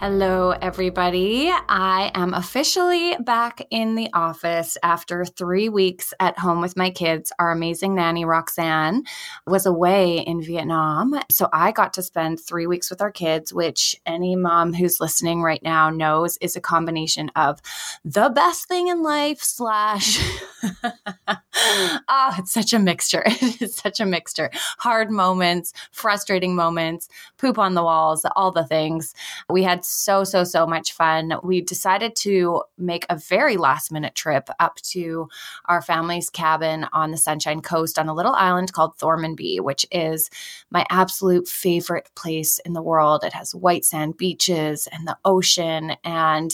Hello, everybody. I am officially back in the office after three weeks at home with my kids. Our amazing nanny, Roxanne, was away in Vietnam. So I got to spend three weeks with our kids, which any mom who's listening right now knows is a combination of the best thing in life slash. oh, it's such a mixture. It is such a mixture. Hard moments, frustrating moments, poop on the walls, all the things. We had so, so, so much fun. We decided to make a very last minute trip up to our family's cabin on the Sunshine Coast on a little island called Thormanby, which is my absolute favorite place in the world. It has white sand beaches and the ocean, and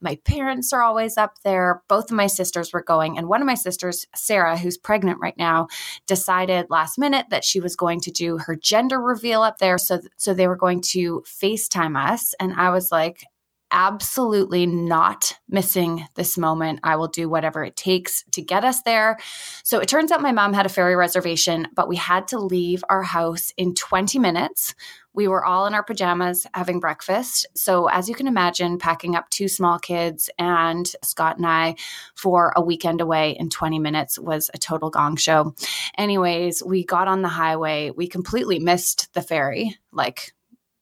my parents are always up there. Both of my sisters were going, and one of my sisters, Sarah, who's pregnant right now, decided last minute that she was going to do her gender reveal up there. So, so they were going to FaceTime us. And I was like, absolutely not missing this moment. I will do whatever it takes to get us there. So it turns out my mom had a ferry reservation, but we had to leave our house in 20 minutes. We were all in our pajamas having breakfast. So, as you can imagine, packing up two small kids and Scott and I for a weekend away in 20 minutes was a total gong show. Anyways, we got on the highway. We completely missed the ferry, like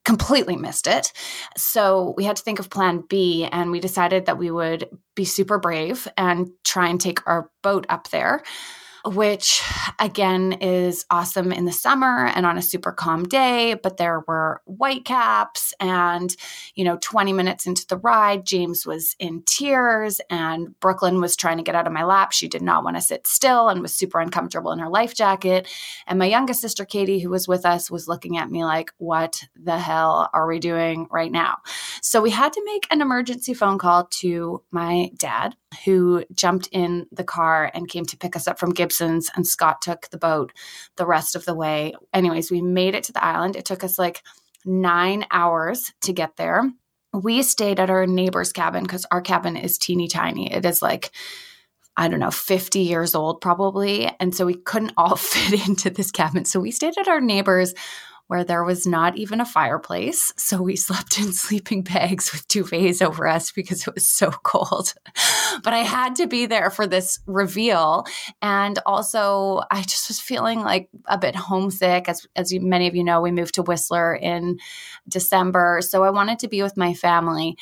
completely missed it. So we had to think of plan B and we decided that we would be super brave and try and take our boat up there which again is awesome in the summer and on a super calm day. But there were white caps, and you know, 20 minutes into the ride, James was in tears, and Brooklyn was trying to get out of my lap. She did not want to sit still and was super uncomfortable in her life jacket. And my youngest sister, Katie, who was with us, was looking at me like, What the hell are we doing right now? So we had to make an emergency phone call to my dad, who jumped in the car and came to pick us up from Gibson Gibsons, and Scott took the boat the rest of the way. Anyways, we made it to the island. It took us like nine hours to get there. We stayed at our neighbor's cabin because our cabin is teeny tiny. It is like, I don't know, 50 years old probably. And so we couldn't all fit into this cabin. So we stayed at our neighbor's where there was not even a fireplace. So we slept in sleeping bags with duvets over us because it was so cold. but I had to be there for this reveal. And also, I just was feeling like a bit homesick. As, as you, many of you know, we moved to Whistler in December. So I wanted to be with my family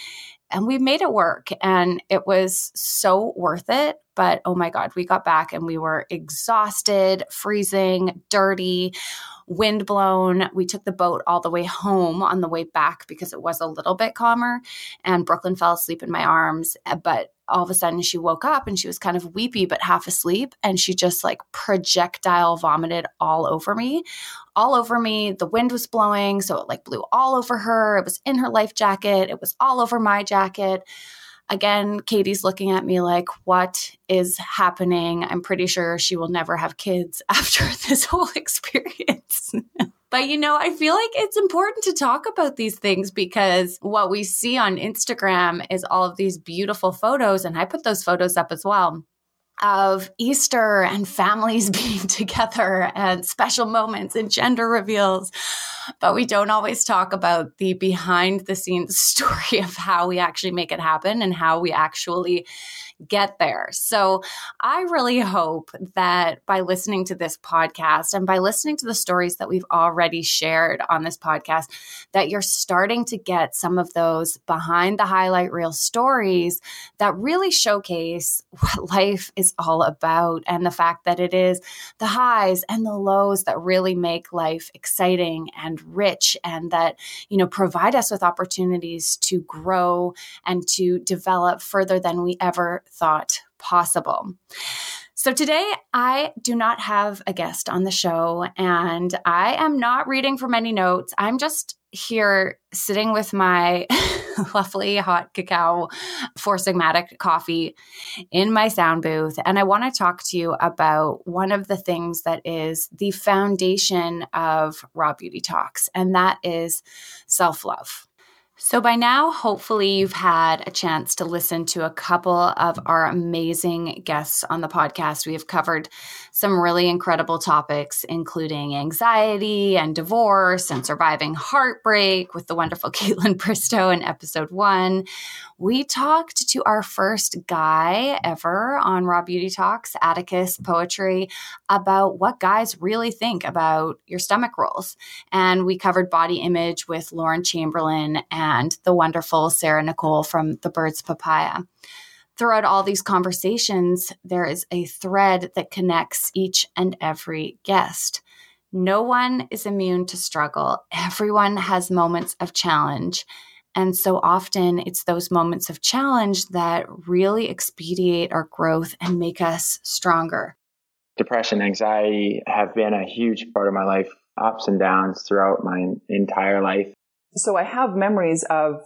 and we made it work and it was so worth it but oh my god we got back and we were exhausted freezing dirty wind blown. We took the boat all the way home on the way back because it was a little bit calmer and brooklyn fell asleep in my arms eh, but all of a sudden she woke up and she was kind of weepy but half asleep and she just like projectile vomited all over me. All over me the wind was blowing so it like blew all over her. It was in her life jacket. It was all over my jacket again katie's looking at me like what is happening? I'm pretty sure she will never have kids after this whole experience. But you know, I feel like it's important to talk about these things because what we see on Instagram is all of these beautiful photos, and I put those photos up as well of Easter and families being together and special moments and gender reveals. But we don't always talk about the behind the scenes story of how we actually make it happen and how we actually get there. So I really hope that by listening to this podcast and by listening to the stories that we've already shared on this podcast, that you're starting to get some of those behind the highlight reel stories that really showcase what life is all about and the fact that it is the highs and the lows that really make life exciting and rich and that, you know, provide us with opportunities to grow and to develop further than we ever thought possible. So today I do not have a guest on the show and I am not reading from any notes. I'm just here sitting with my lovely hot cacao four sigmatic coffee in my sound booth and i want to talk to you about one of the things that is the foundation of raw beauty talks and that is self-love so, by now, hopefully, you've had a chance to listen to a couple of our amazing guests on the podcast. We have covered some really incredible topics, including anxiety and divorce and surviving heartbreak with the wonderful Kaitlyn Bristowe in episode one. We talked to our first guy ever on Raw Beauty Talks, Atticus Poetry, about what guys really think about your stomach rolls. And we covered body image with Lauren Chamberlain and the wonderful Sarah Nicole from The Birds Papaya throughout all these conversations, there is a thread that connects each and every guest. No one is immune to struggle. Everyone has moments of challenge. And so often it's those moments of challenge that really expedite our growth and make us stronger. Depression, anxiety have been a huge part of my life, ups and downs throughout my entire life. So I have memories of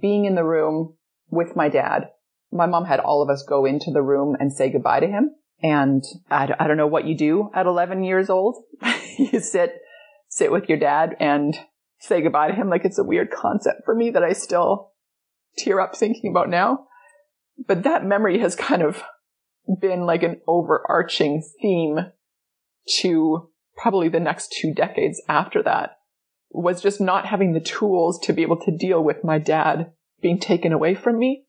being in the room with my dad. My mom had all of us go into the room and say goodbye to him. And I, I don't know what you do at 11 years old. you sit, sit with your dad and say goodbye to him. Like it's a weird concept for me that I still tear up thinking about now. But that memory has kind of been like an overarching theme to probably the next two decades after that was just not having the tools to be able to deal with my dad being taken away from me.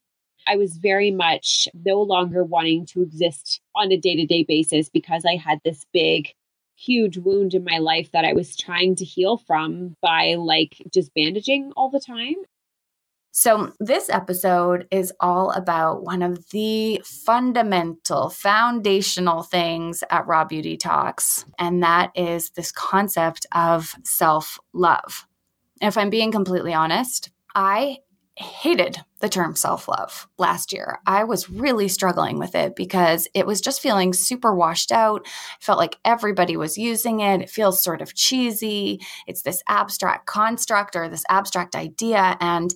I was very much no longer wanting to exist on a day to day basis because I had this big huge wound in my life that I was trying to heal from by like just bandaging all the time. So, this episode is all about one of the fundamental, foundational things at Raw Beauty Talks, and that is this concept of self love. If I'm being completely honest, I hated the term self love last year. I was really struggling with it because it was just feeling super washed out. I felt like everybody was using it. It feels sort of cheesy. It's this abstract construct or this abstract idea. And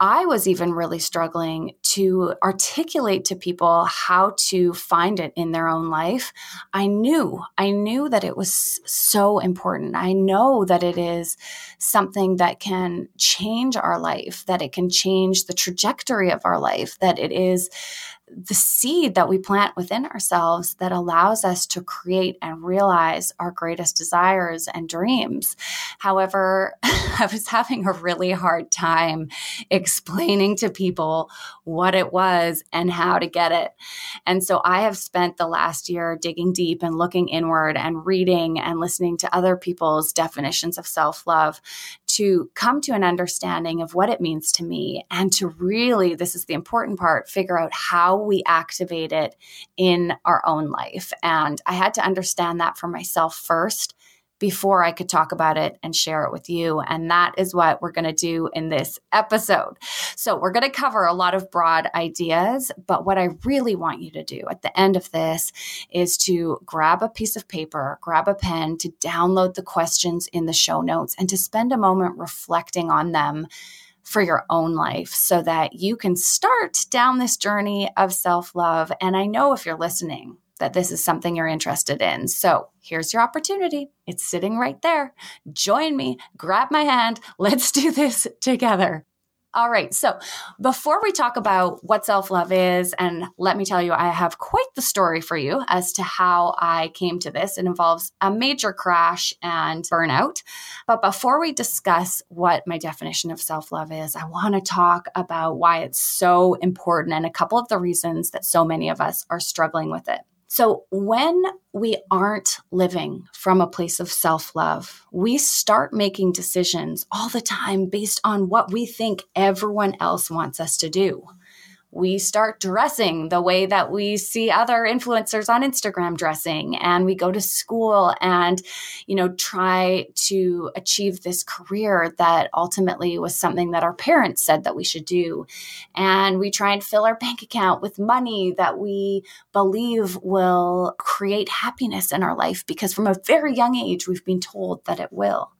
I was even really struggling to articulate to people how to find it in their own life. I knew, I knew that it was so important. I know that it is something that can change our life, that it can change the trajectory of our life, that it is the seed that we plant within ourselves that allows us to create and realize our greatest desires and dreams. However, I was having a really hard time explaining to people what it was and how to get it. And so I have spent the last year digging deep and looking inward and reading and listening to other people's definitions of self love to come to an understanding of what it means to me and to really, this is the important part, figure out how we activate it in our own life. And I had to understand that for myself first before I could talk about it and share it with you. And that is what we're going to do in this episode. So, we're going to cover a lot of broad ideas, but what I really want you to do at the end of this is to grab a piece of paper, grab a pen to download the questions in the show notes and to spend a moment reflecting on them for your own life so that you can start down this journey of self love. And I know if you're listening, that this is something you're interested in. So here's your opportunity. It's sitting right there. Join me, grab my hand. Let's do this together. All right. So before we talk about what self love is, and let me tell you, I have quite the story for you as to how I came to this. It involves a major crash and burnout. But before we discuss what my definition of self love is, I want to talk about why it's so important and a couple of the reasons that so many of us are struggling with it. So, when we aren't living from a place of self love, we start making decisions all the time based on what we think everyone else wants us to do. We start dressing the way that we see other influencers on Instagram dressing and we go to school and you know try to achieve this career that ultimately was something that our parents said that we should do. And we try and fill our bank account with money that we believe will create happiness in our life because from a very young age we've been told that it will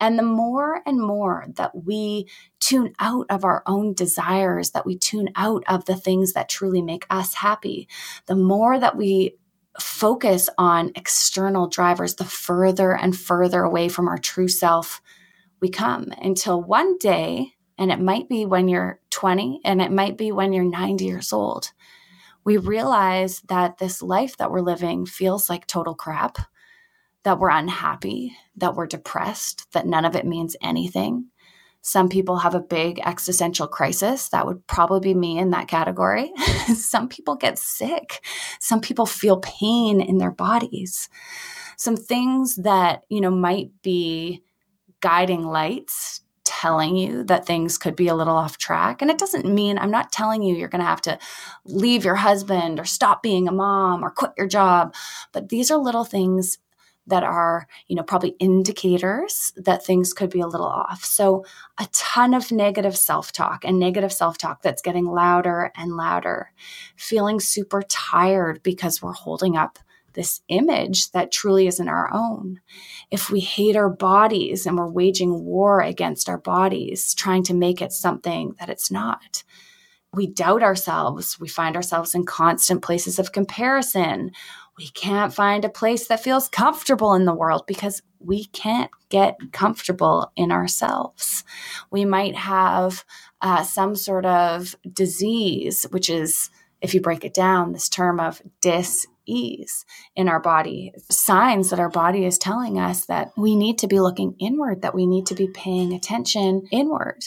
and the more and more that we tune out of our own desires, that we tune out of the things that truly make us happy, the more that we focus on external drivers, the further and further away from our true self we come. Until one day, and it might be when you're 20 and it might be when you're 90 years old, we realize that this life that we're living feels like total crap that we're unhappy, that we're depressed, that none of it means anything. Some people have a big existential crisis. That would probably be me in that category. Some people get sick. Some people feel pain in their bodies. Some things that, you know, might be guiding lights telling you that things could be a little off track. And it doesn't mean I'm not telling you you're going to have to leave your husband or stop being a mom or quit your job. But these are little things that are, you know, probably indicators that things could be a little off. So, a ton of negative self talk and negative self talk that's getting louder and louder, feeling super tired because we're holding up this image that truly isn't our own. If we hate our bodies and we're waging war against our bodies, trying to make it something that it's not. We doubt ourselves. We find ourselves in constant places of comparison we can't find a place that feels comfortable in the world because we can't get comfortable in ourselves. We might have uh, some sort of disease, which is, if you break it down, this term of dis ease in our body, signs that our body is telling us that we need to be looking inward, that we need to be paying attention inward.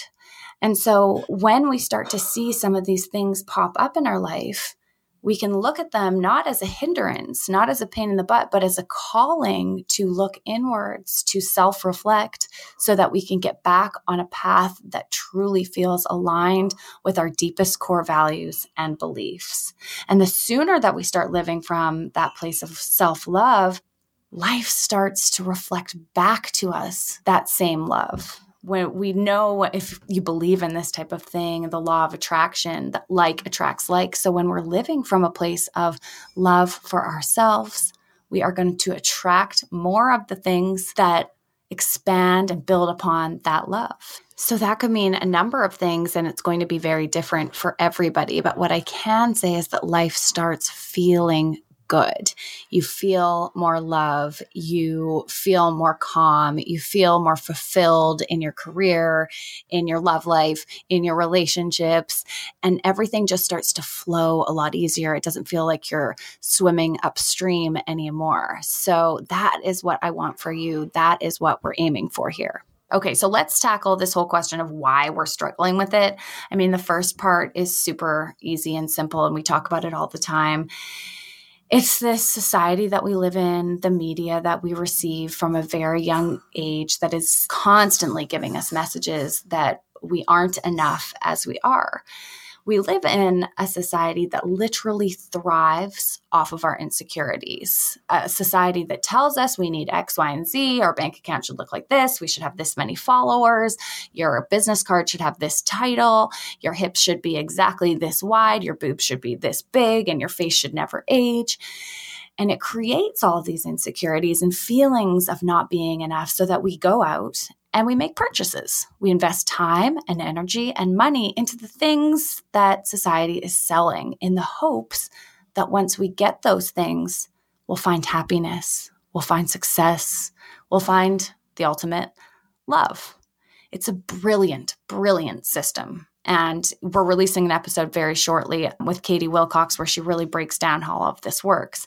And so when we start to see some of these things pop up in our life, we can look at them not as a hindrance, not as a pain in the butt, but as a calling to look inwards, to self reflect, so that we can get back on a path that truly feels aligned with our deepest core values and beliefs. And the sooner that we start living from that place of self love, life starts to reflect back to us that same love when we know if you believe in this type of thing, the law of attraction, that like attracts like. So when we're living from a place of love for ourselves, we are going to attract more of the things that expand and build upon that love. So that could mean a number of things, and it's going to be very different for everybody. But what I can say is that life starts feeling good. You feel more love. You feel more calm. You feel more fulfilled in your career, in your love life, in your relationships. And everything just starts to flow a lot easier. It doesn't feel like you're swimming upstream anymore. So that is what I want for you. That is what we're aiming for here. Okay, so let's tackle this whole question of why we're struggling with it. I mean, the first part is super easy and simple, and we talk about it all the time it's this society that we live in, the media that we receive from a very young age that is constantly giving us messages that we aren't enough as we are we live in a society that literally thrives off of our insecurities. A society that tells us we need X, Y, and Z. Our bank account should look like this. We should have this many followers. Your business card should have this title. Your hips should be exactly this wide. Your boobs should be this big, and your face should never age. And it creates all these insecurities and feelings of not being enough so that we go out and we make purchases. We invest time and energy and money into the things that society is selling in the hopes that once we get those things, we'll find happiness, we'll find success, we'll find the ultimate love. It's a brilliant, brilliant system. And we're releasing an episode very shortly with Katie Willcox where she really breaks down how all of this works.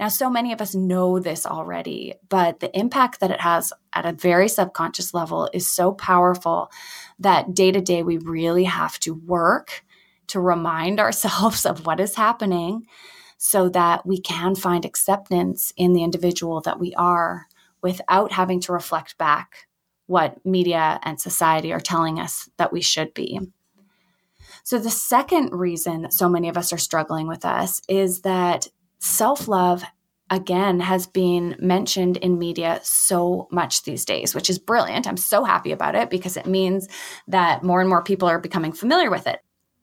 Now, so many of us know this already, but the impact that it has at a very subconscious level is so powerful that day to day we really have to work to remind ourselves of what is happening so that we can find acceptance in the individual that we are without having to reflect back what media and society are telling us that we should be. So, the second reason so many of us are struggling with us is that self love again has been mentioned in media so much these days, which is brilliant. I'm so happy about it because it means that more and more people are becoming familiar with it.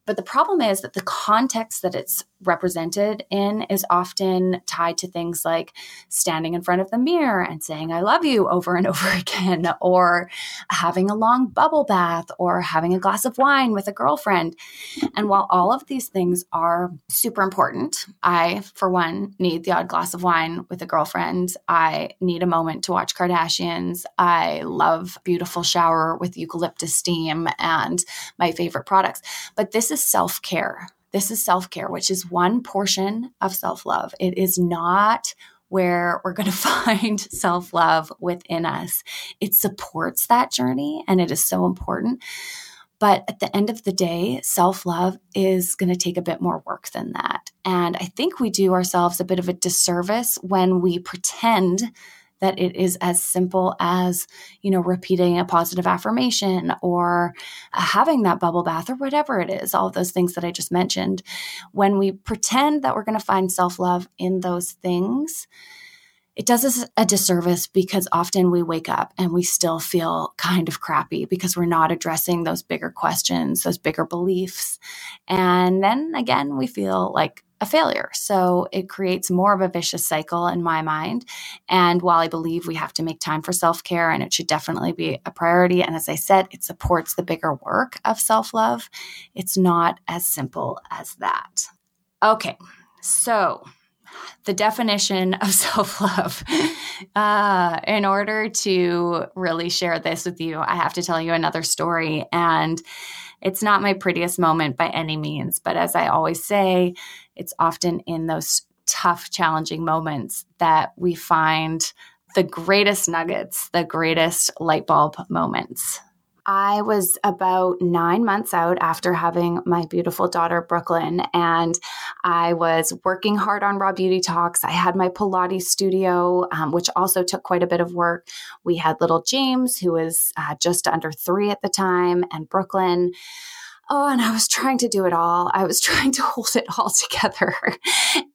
But the problem is that the context that it's represented in is often tied to things like standing in front of the mirror and saying, I love you over and over again, or having a long bubble bath, or having a glass of wine with a girlfriend. And while all of these things are super important, I, for one, need the odd glass of wine with a girlfriend. I need a moment to watch Kardashians. I love beautiful shower with eucalyptus steam and my favorite products. But this is self care. This is self care, which is one portion of self love. It is not where we're going to find self love within us. It supports that journey and it is so important. But at the end of the day, self love is going to take a bit more work than that. And I think we do ourselves a bit of a disservice when we pretend that it is as simple as, you know, repeating a positive affirmation or uh, having that bubble bath or whatever it is, all of those things that I just mentioned. When we pretend that we're going to find self love in those things, it does us a disservice because often we wake up and we still feel kind of crappy because we're not addressing those bigger questions, those bigger beliefs. And then again, we feel like a failure. So it creates more of a vicious cycle in my mind. And while I believe we have to make time for self care and it should definitely be a priority, and as I said, it supports the bigger work of self love, it's not as simple as that. Okay, so the definition of self love. Uh, in order to really share this with you, I have to tell you another story. And it's not my prettiest moment by any means, but as I always say, it's often in those tough, challenging moments that we find the greatest nuggets, the greatest light bulb moments. I was about nine months out after having my beautiful daughter, Brooklyn, and I was working hard on Raw Beauty Talks. I had my Pilates studio, um, which also took quite a bit of work. We had little James, who was uh, just under three at the time, and Brooklyn. Oh, and I was trying to do it all. I was trying to hold it all together.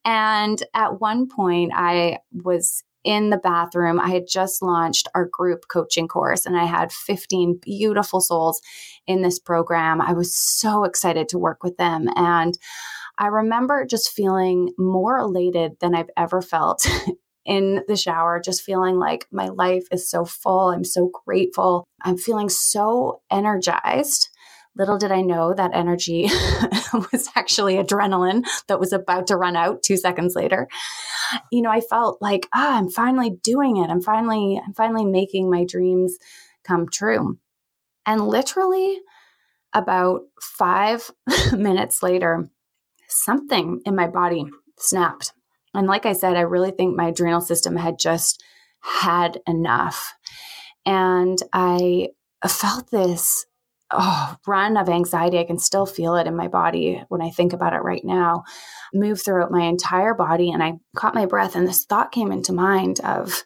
and at one point, I was in the bathroom. I had just launched our group coaching course and I had 15 beautiful souls in this program. I was so excited to work with them. And I remember just feeling more elated than I've ever felt in the shower, just feeling like my life is so full. I'm so grateful. I'm feeling so energized. Little did I know that energy was actually adrenaline that was about to run out two seconds later. You know, I felt like, ah, I'm finally doing it. I'm finally, I'm finally making my dreams come true. And literally about five minutes later, something in my body snapped. And like I said, I really think my adrenal system had just had enough. And I felt this oh, run of anxiety. I can still feel it in my body when I think about it right now, move throughout my entire body. And I caught my breath, and this thought came into mind of,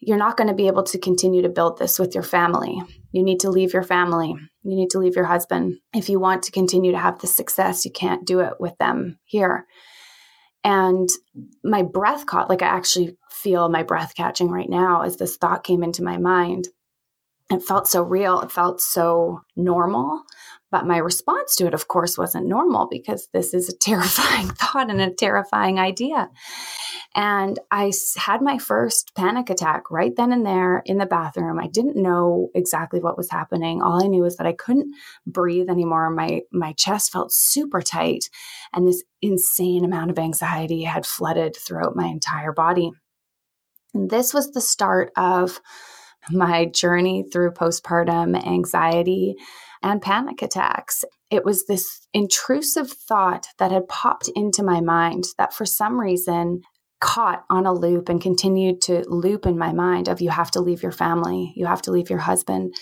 you're not going to be able to continue to build this with your family. You need to leave your family. You need to leave your husband. If you want to continue to have the success, you can't do it with them here. And my breath caught, like I actually feel my breath catching right now as this thought came into my mind it felt so real. It felt so normal. But my response to it, of course, wasn't normal because this is a terrifying thought and a terrifying idea. And I had my first panic attack right then and there in the bathroom. I didn't know exactly what was happening. All I knew was that I couldn't breathe anymore. My, my chest felt super tight, and this insane amount of anxiety had flooded throughout my entire body. And this was the start of my journey through postpartum anxiety and panic attacks. It was this intrusive thought that had popped into my mind that for some reason caught on a loop and continued to loop in my mind of you have to leave your family, you have to leave your husband.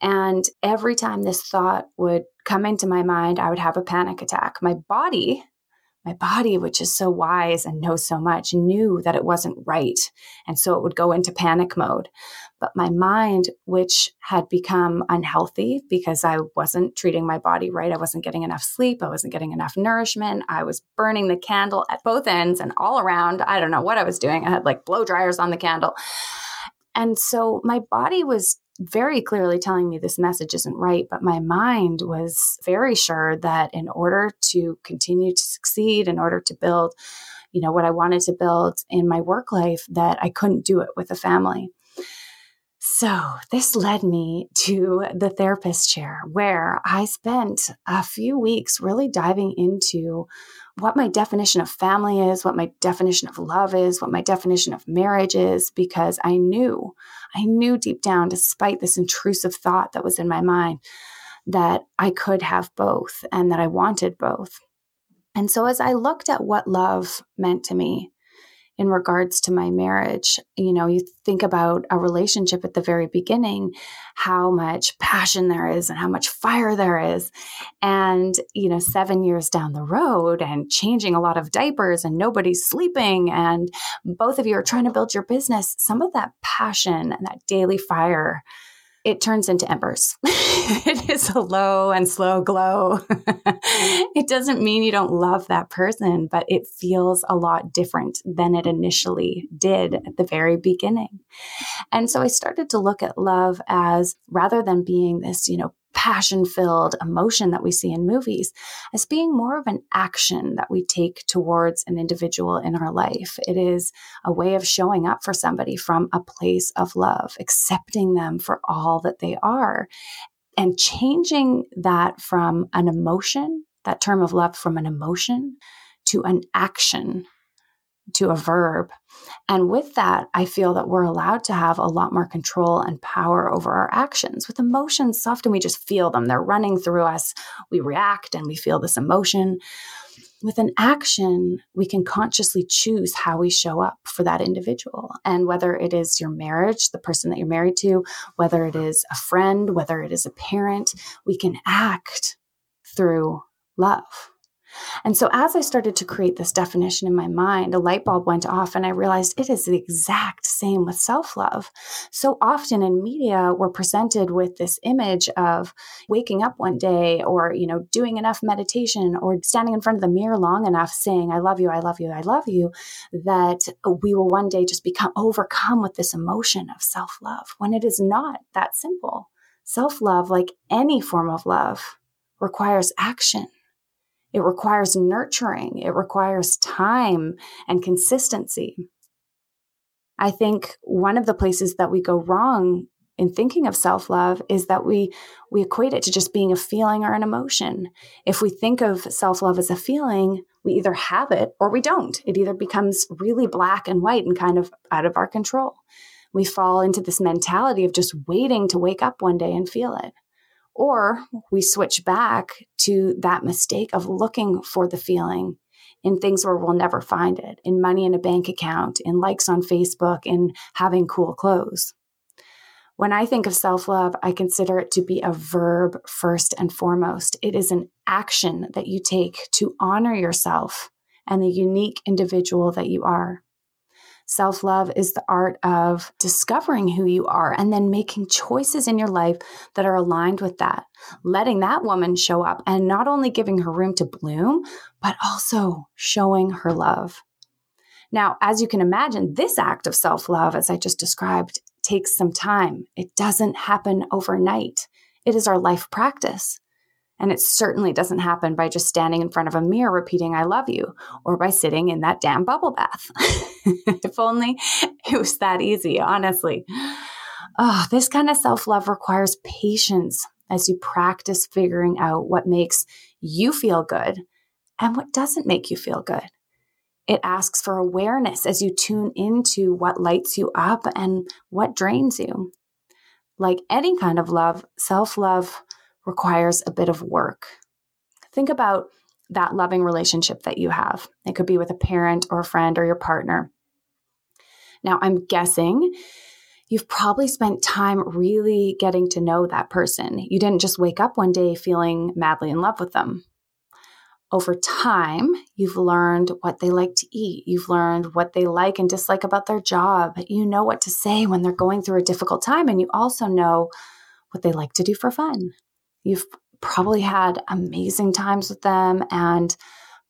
And every time this thought would come into my mind, I would have a panic attack. My body My body, which is so wise and knows so much, knew that it wasn't right. And so it would go into panic mode. But my mind, which had become unhealthy because I wasn't treating my body right, I wasn't getting enough sleep, I wasn't getting enough nourishment, I was burning the candle at both ends and all around. I don't know what I was doing. I had like blow dryers on the candle. And so my body was very clearly telling me this message isn't right, but my mind was very sure that in order to continue to succeed, in order to build, you know, what I wanted to build in my work life, that I couldn't do it with a family. So, this led me to the therapist chair where I spent a few weeks really diving into what my definition of family is, what my definition of love is, what my definition of marriage is, because I knew, I knew deep down, despite this intrusive thought that was in my mind, that I could have both and that I wanted both. And so, as I looked at what love meant to me, in regards to my marriage. You know, you think about a relationship at the very beginning, how much passion there is and how much fire there is. And, you know, seven years down the road and changing a lot of diapers and nobody's sleeping and both of you are trying to build your business, some of that passion and that daily fire it turns into embers. it is a low and slow glow. it doesn't mean you don't love that person, but it feels a lot different than it initially did at the very beginning. And so I started to look at love as rather than being this, you know, passion filled emotion that we see in movies as being more of an action that we take towards an individual in our life. It is a way of showing up for somebody from a place of love, accepting them for all that they are, and changing that from an emotion, that term of love from an emotion to an action to a verb. And with that, I feel that we're allowed to have a lot more control and power over our actions. With emotions, often we just feel them, they're running through us. We react and we feel this emotion. With an action, we can consciously choose how we show up for that individual. And whether it is your marriage, the person that you're married to, whether it is a friend, whether it is a parent, we can act through love. And so, as I started to create this definition in my mind, a light bulb went off, and I realized it is the exact same with self love. So often in media, we're presented with this image of waking up one day or, you know, doing enough meditation or standing in front of the mirror long enough saying, I love you, I love you, I love you, that we will one day just become overcome with this emotion of self love when it is not that simple. Self love, like any form of love, requires action. It requires nurturing, it requires time and consistency. I think one of the places that we go wrong in thinking of self-love is that we we equate it to just being a feeling or an emotion. If we think of self-love as a feeling, we either have it or we don't. It either becomes really black and white and kind of out of our control. We fall into this mentality of just waiting to wake up one day and feel it. Or we switch back to that mistake of looking for the feeling in things where we'll never find it in money in a bank account, in likes on Facebook, in having cool clothes. When I think of self love, I consider it to be a verb first and foremost. It is an action that you take to honor yourself and the unique individual that you are. Self love is the art of discovering who you are and then making choices in your life that are aligned with that, letting that woman show up and not only giving her room to bloom, but also showing her love. Now, as you can imagine, this act of self love, as I just described, takes some time. It doesn't happen overnight. It is our life practice. And it certainly doesn't happen by just standing in front of a mirror repeating, I love you, or by sitting in that damn bubble bath. if only it was that easy, honestly. Oh, this kind of self love requires patience as you practice figuring out what makes you feel good and what doesn't make you feel good. It asks for awareness as you tune into what lights you up and what drains you. Like any kind of love, self love requires a bit of work. Think about that loving relationship that you have. It could be with a parent or a friend or your partner. Now, I'm guessing you've probably spent time really getting to know that person. You didn't just wake up one day feeling madly in love with them. over time, you've learned what they like to eat. You've learned what they like and dislike about their job. You know what to say when they're going through a difficult time. And you also know what they like to do for fun. You've probably had amazing times with them and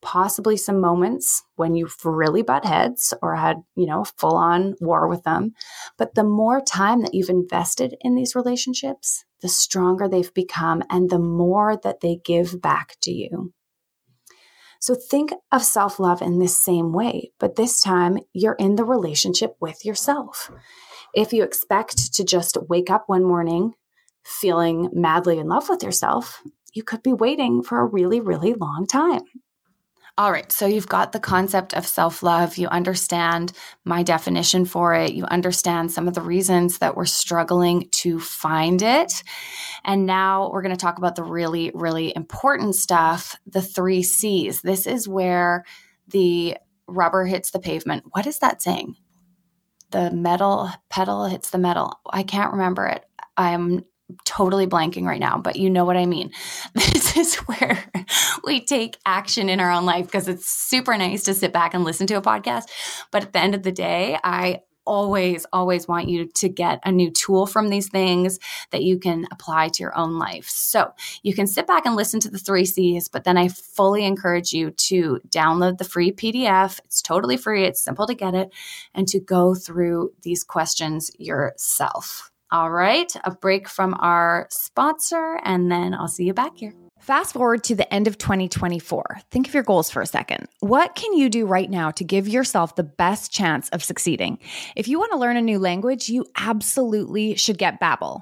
possibly some moments when you've really butt heads or had, you know, full on war with them. But the more time that you've invested in these relationships, the stronger they've become and the more that they give back to you. So think of self love in this same way, but this time you're in the relationship with yourself. If you expect to just wake up one morning feeling madly in love with yourself, you could be waiting for a really, really long time. All right, so you've got the concept of self love. You understand my definition for it. You understand some of the reasons that we're struggling to find it. And now we're going to talk about the really, really important stuff the three C's. This is where the rubber hits the pavement. What is that saying? The metal pedal hits the metal. I can't remember it. I'm totally blanking right now, but you know what I mean. This is where we take action in our own life because it's super nice to sit back and listen to a podcast. But at the end of the day, I always, always want you to get a new tool from these things that you can apply to your own life. So you can sit back and listen to the three C's, but then I fully encourage you to download the free PDF. It's totally free, it's simple to get it, and to go through these questions yourself. All right, a break from our sponsor, and then I'll see you back here. Fast forward to the end of 2024. Think of your goals for a second. What can you do right now to give yourself the best chance of succeeding? If you want to learn a new language, you absolutely should get Babbel.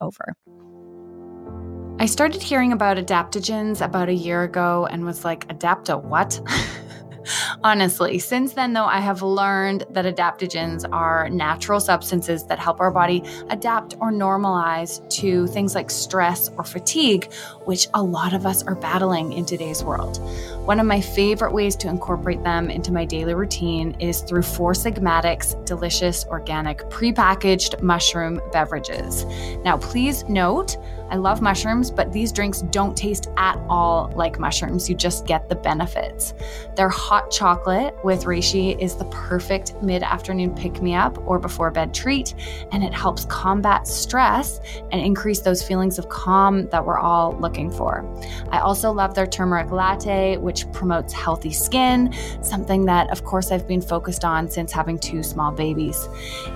over. I started hearing about adaptogens about a year ago and was like, Adapta what? Honestly, since then, though, I have learned that adaptogens are natural substances that help our body adapt or normalize to things like stress or fatigue, which a lot of us are battling in today's world. One of my favorite ways to incorporate them into my daily routine is through Four Sigmatic's delicious organic prepackaged mushroom beverages. Now, please note, I love mushrooms, but these drinks don't taste at all like mushrooms. You just get the benefits. Hot Hot chocolate with reishi is the perfect mid afternoon pick me up or before bed treat, and it helps combat stress and increase those feelings of calm that we're all looking for. I also love their turmeric latte, which promotes healthy skin, something that, of course, I've been focused on since having two small babies.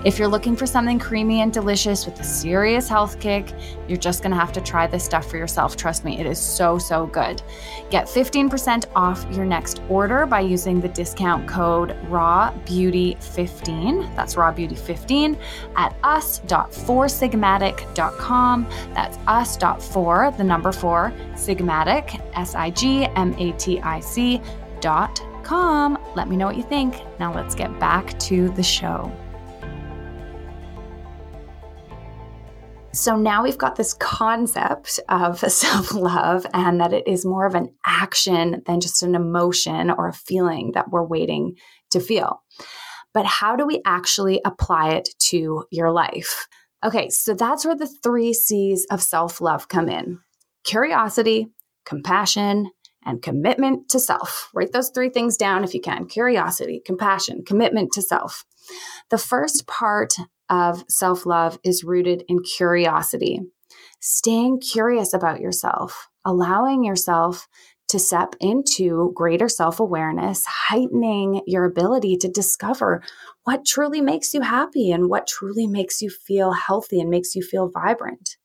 If you're looking for something creamy and delicious with a serious health kick, you're just gonna have to try this stuff for yourself. Trust me, it is so, so good. Get 15% off your next order by using the discount code RAWBEAUTY15. That's RAWBEAUTY15 at us.4sigmatic.com. That's us.4, the number four, sigmatic, S I G M A T I C dot com. Let me know what you think. Now let's get back to the show. So now we've got this concept of self love and that it is more of an action than just an emotion or a feeling that we're waiting to feel. But how do we actually apply it to your life? Okay, so that's where the three C's of self love come in curiosity, compassion, and commitment to self. Write those three things down if you can curiosity, compassion, commitment to self. The first part of self love is rooted in curiosity, staying curious about yourself, allowing yourself to step into greater self awareness, heightening your ability to discover what truly makes you happy and what truly makes you feel healthy and makes you feel vibrant.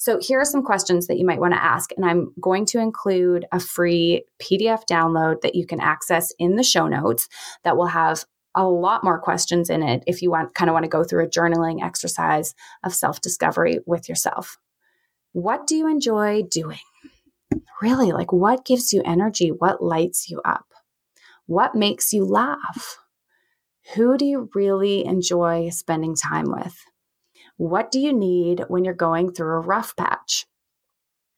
So, here are some questions that you might want to ask. And I'm going to include a free PDF download that you can access in the show notes that will have a lot more questions in it if you want kind of want to go through a journaling exercise of self-discovery with yourself. What do you enjoy doing? Really, like what gives you energy? What lights you up? What makes you laugh? Who do you really enjoy spending time with? What do you need when you're going through a rough patch?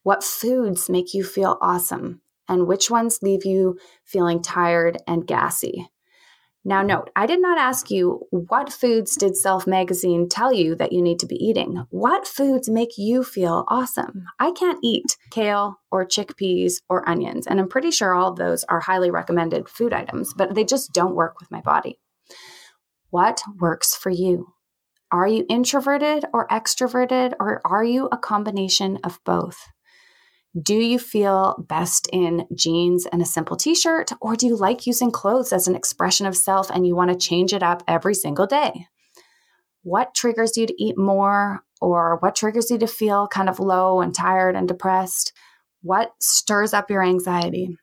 What foods make you feel awesome? And which ones leave you feeling tired and gassy? Now, note, I did not ask you what foods did Self Magazine tell you that you need to be eating? What foods make you feel awesome? I can't eat kale or chickpeas or onions, and I'm pretty sure all those are highly recommended food items, but they just don't work with my body. What works for you? Are you introverted or extroverted, or are you a combination of both? Do you feel best in jeans and a simple t shirt, or do you like using clothes as an expression of self and you want to change it up every single day? What triggers you to eat more, or what triggers you to feel kind of low and tired and depressed? What stirs up your anxiety?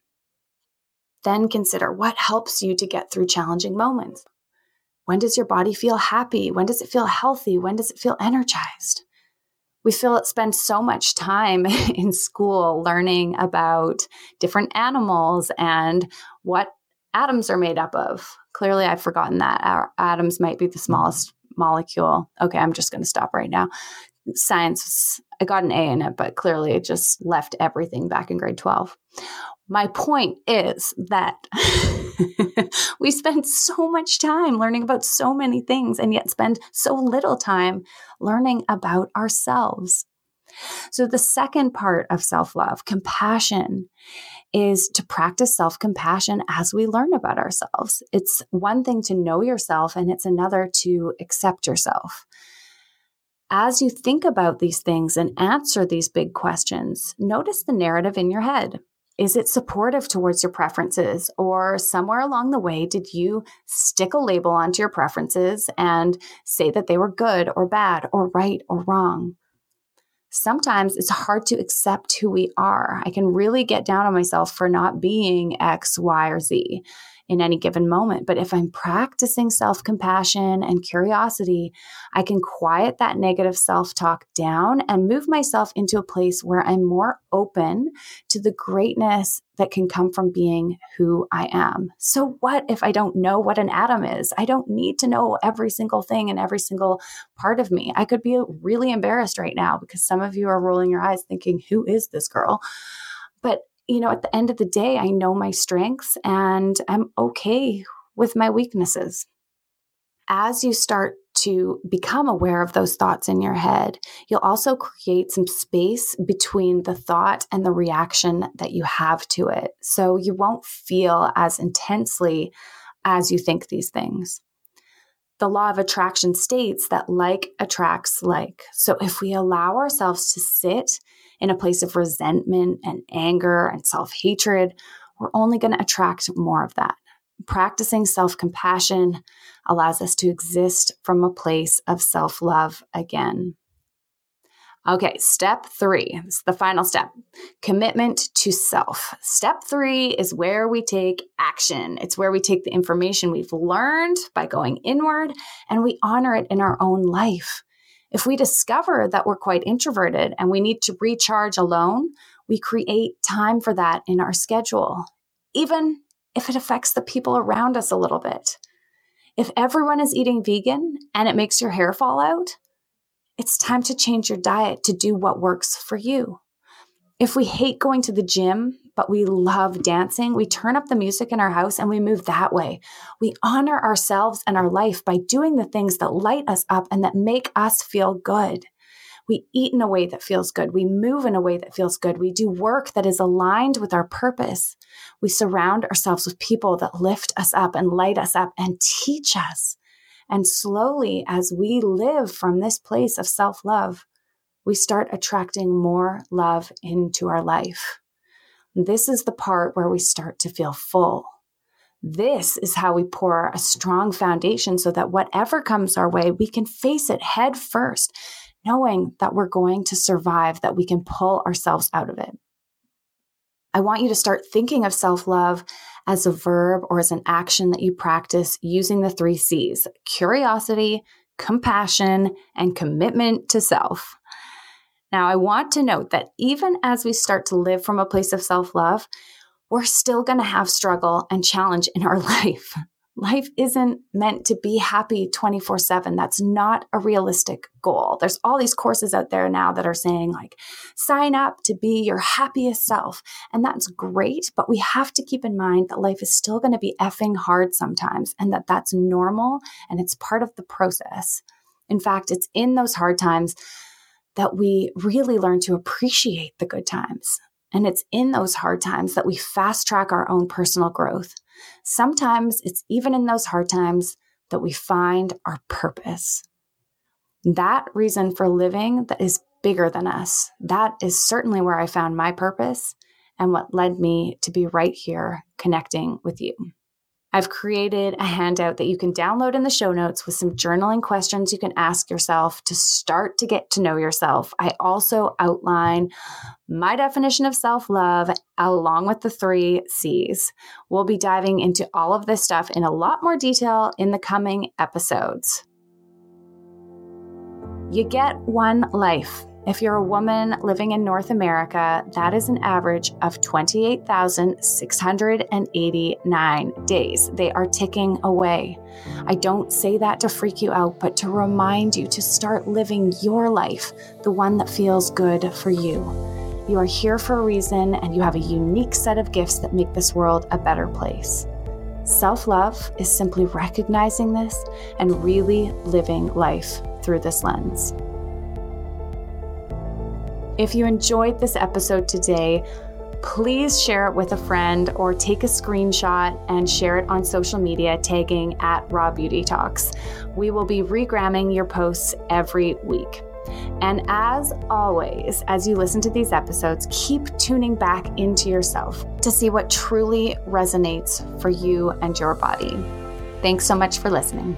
Then consider what helps you to get through challenging moments. When does your body feel happy? When does it feel healthy? When does it feel energized? we feel it spend so much time in school learning about different animals and what atoms are made up of. Clearly, I've forgotten that. Our atoms might be the smallest molecule. Okay, I'm just going to stop right now. Science, I got an A in it, but clearly it just left everything back in grade 12. My point is that we spend so much time learning about so many things and yet spend so little time learning about ourselves. So, the second part of self love, compassion, is to practice self compassion as we learn about ourselves. It's one thing to know yourself, and it's another to accept yourself. As you think about these things and answer these big questions, notice the narrative in your head. Is it supportive towards your preferences? Or somewhere along the way, did you stick a label onto your preferences and say that they were good or bad or right or wrong? Sometimes it's hard to accept who we are. I can really get down on myself for not being X, Y, or Z in any given moment. But if I'm practicing self compassion and curiosity, I can quiet that negative self talk down and move myself into a place where I'm more open to the greatness that can come from being who I am. So, what if I don't know what an atom is? I don't need to know every single thing and every single part of me. I could be really embarrassed right now because some of you are rolling your eyes thinking, Who is this girl? But you know, at the end of the day, I know my strengths and I'm okay with my weaknesses. As you start to become aware of those thoughts in your head, you'll also create some space between the thought and the reaction that you have to it. So you won't feel as intensely as you think these things. The law of attraction states that like attracts like. So if we allow ourselves to sit in a place of resentment and anger and self hatred, we're only going to attract more of that. Practicing self compassion allows us to exist from a place of self love again. Okay, step three. This is the final step commitment to self. Step three is where we take action. It's where we take the information we've learned by going inward and we honor it in our own life. If we discover that we're quite introverted and we need to recharge alone, we create time for that in our schedule, even if it affects the people around us a little bit. If everyone is eating vegan and it makes your hair fall out, it's time to change your diet to do what works for you. If we hate going to the gym, but we love dancing, we turn up the music in our house and we move that way. We honor ourselves and our life by doing the things that light us up and that make us feel good. We eat in a way that feels good. We move in a way that feels good. We do work that is aligned with our purpose. We surround ourselves with people that lift us up and light us up and teach us. And slowly, as we live from this place of self love, we start attracting more love into our life. This is the part where we start to feel full. This is how we pour a strong foundation so that whatever comes our way, we can face it head first knowing that we're going to survive, that we can pull ourselves out of it. I want you to start thinking of self love as a verb or as an action that you practice using the three C's curiosity, compassion, and commitment to self. Now, I want to note that even as we start to live from a place of self love, we're still going to have struggle and challenge in our life. Life isn't meant to be happy 24 7. That's not a realistic goal. There's all these courses out there now that are saying, like, sign up to be your happiest self. And that's great, but we have to keep in mind that life is still going to be effing hard sometimes and that that's normal and it's part of the process. In fact, it's in those hard times that we really learn to appreciate the good times. And it's in those hard times that we fast track our own personal growth. Sometimes it's even in those hard times that we find our purpose. That reason for living that is bigger than us. That is certainly where I found my purpose and what led me to be right here connecting with you. I've created a handout that you can download in the show notes with some journaling questions you can ask yourself to start to get to know yourself. I also outline my definition of self love along with the three C's. We'll be diving into all of this stuff in a lot more detail in the coming episodes. You get one life. If you're a woman living in North America, that is an average of 28,689 days. They are ticking away. I don't say that to freak you out, but to remind you to start living your life, the one that feels good for you. You are here for a reason, and you have a unique set of gifts that make this world a better place. Self love is simply recognizing this and really living life through this lens. If you enjoyed this episode today, please share it with a friend or take a screenshot and share it on social media, tagging at Raw Beauty Talks. We will be regramming your posts every week. And as always, as you listen to these episodes, keep tuning back into yourself to see what truly resonates for you and your body. Thanks so much for listening.